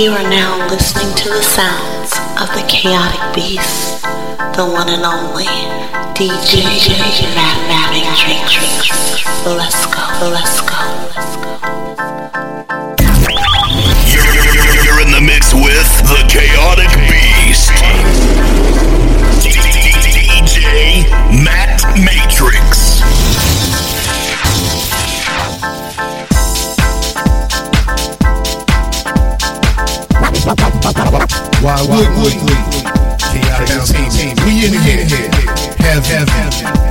You are now listening to the sounds of the chaotic beast, the one and only DJ Rat Matrix. Let's go, let's go, let's go. You're, you're, you're in the mix with the chaotic beast. Chaotic, chaotic, chaotic, chaotic, chaotic, chaotic, chaotic, chaotic, chaotic, chaotic, chaotic, chaotic, chaotic,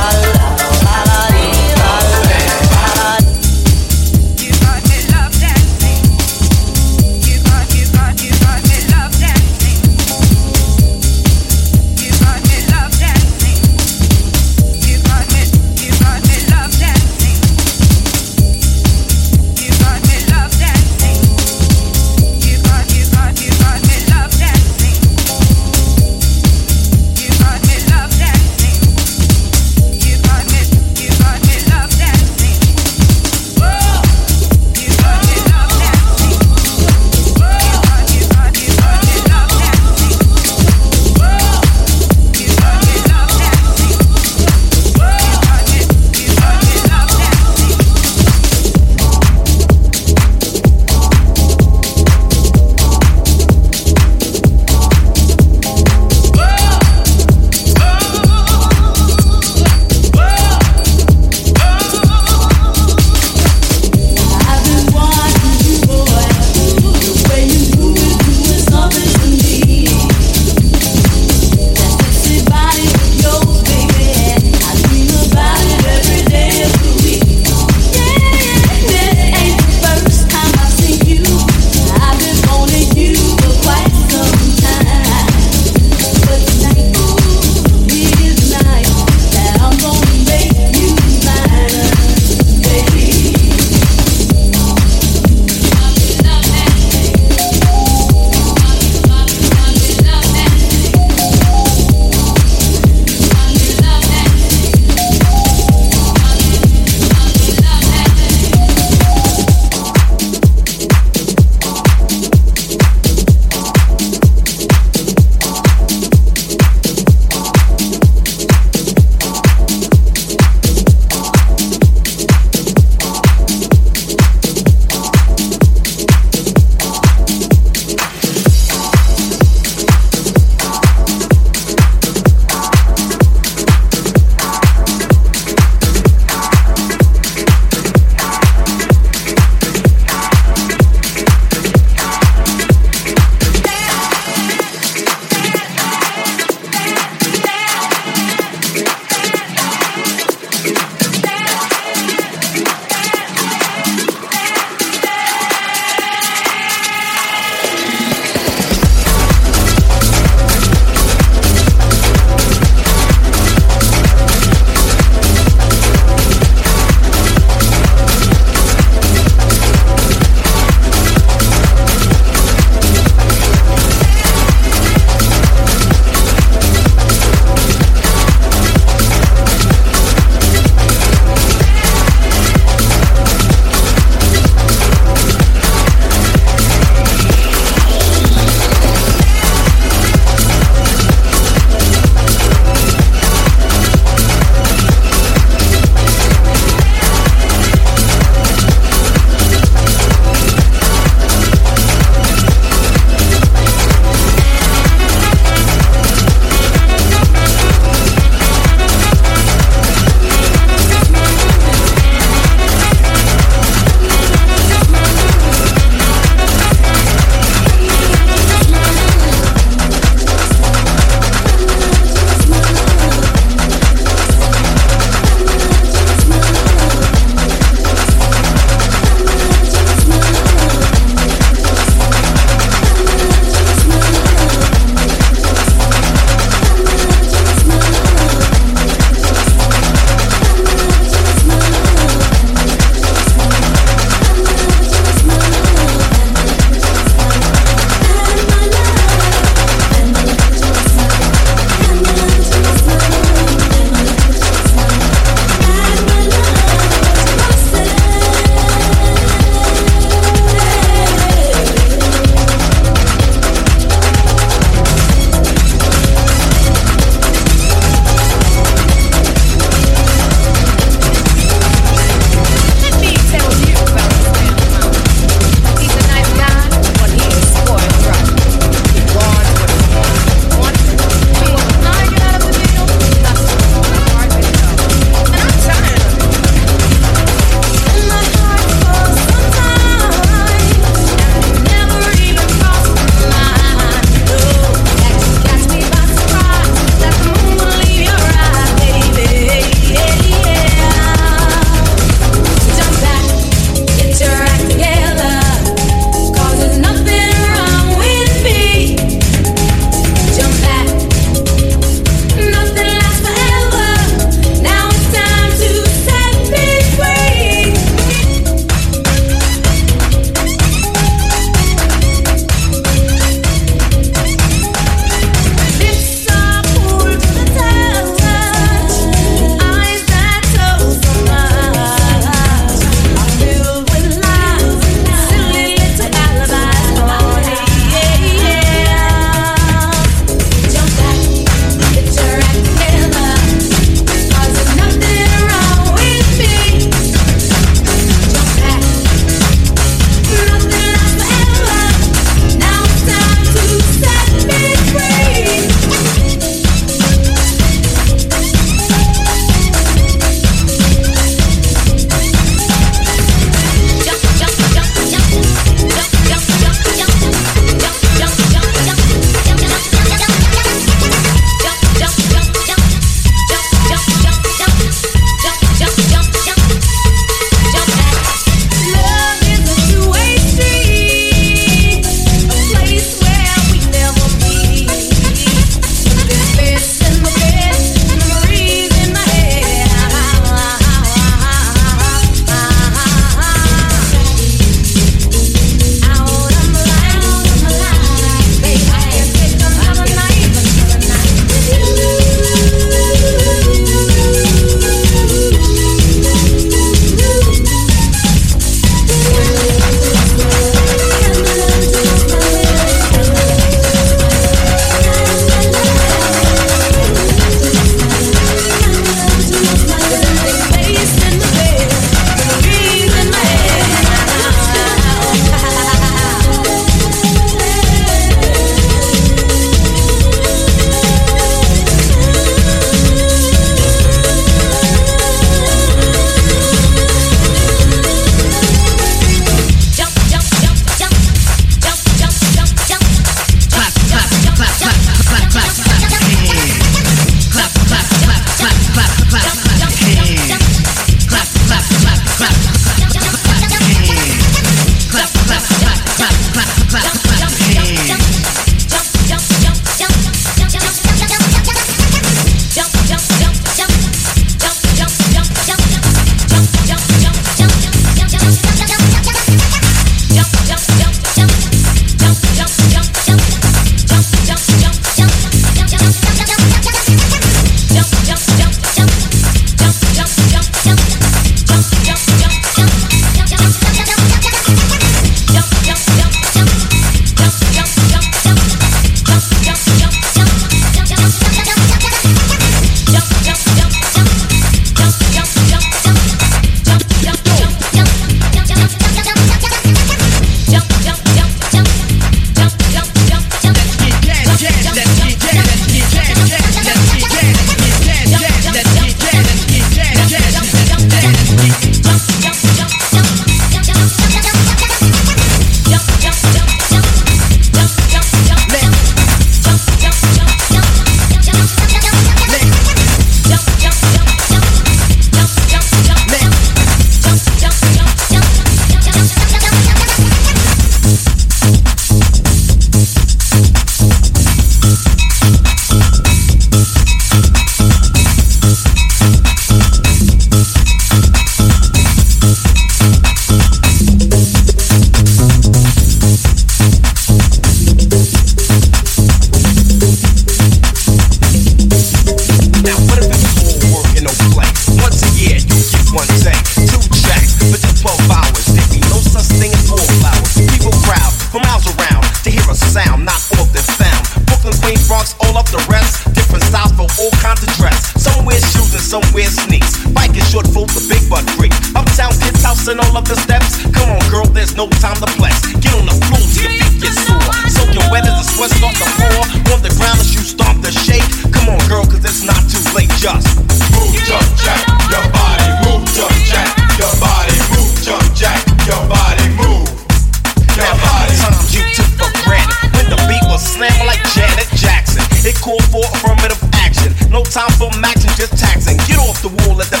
call for affirmative action. No time for maxing, just taxing. Get off the wall, let the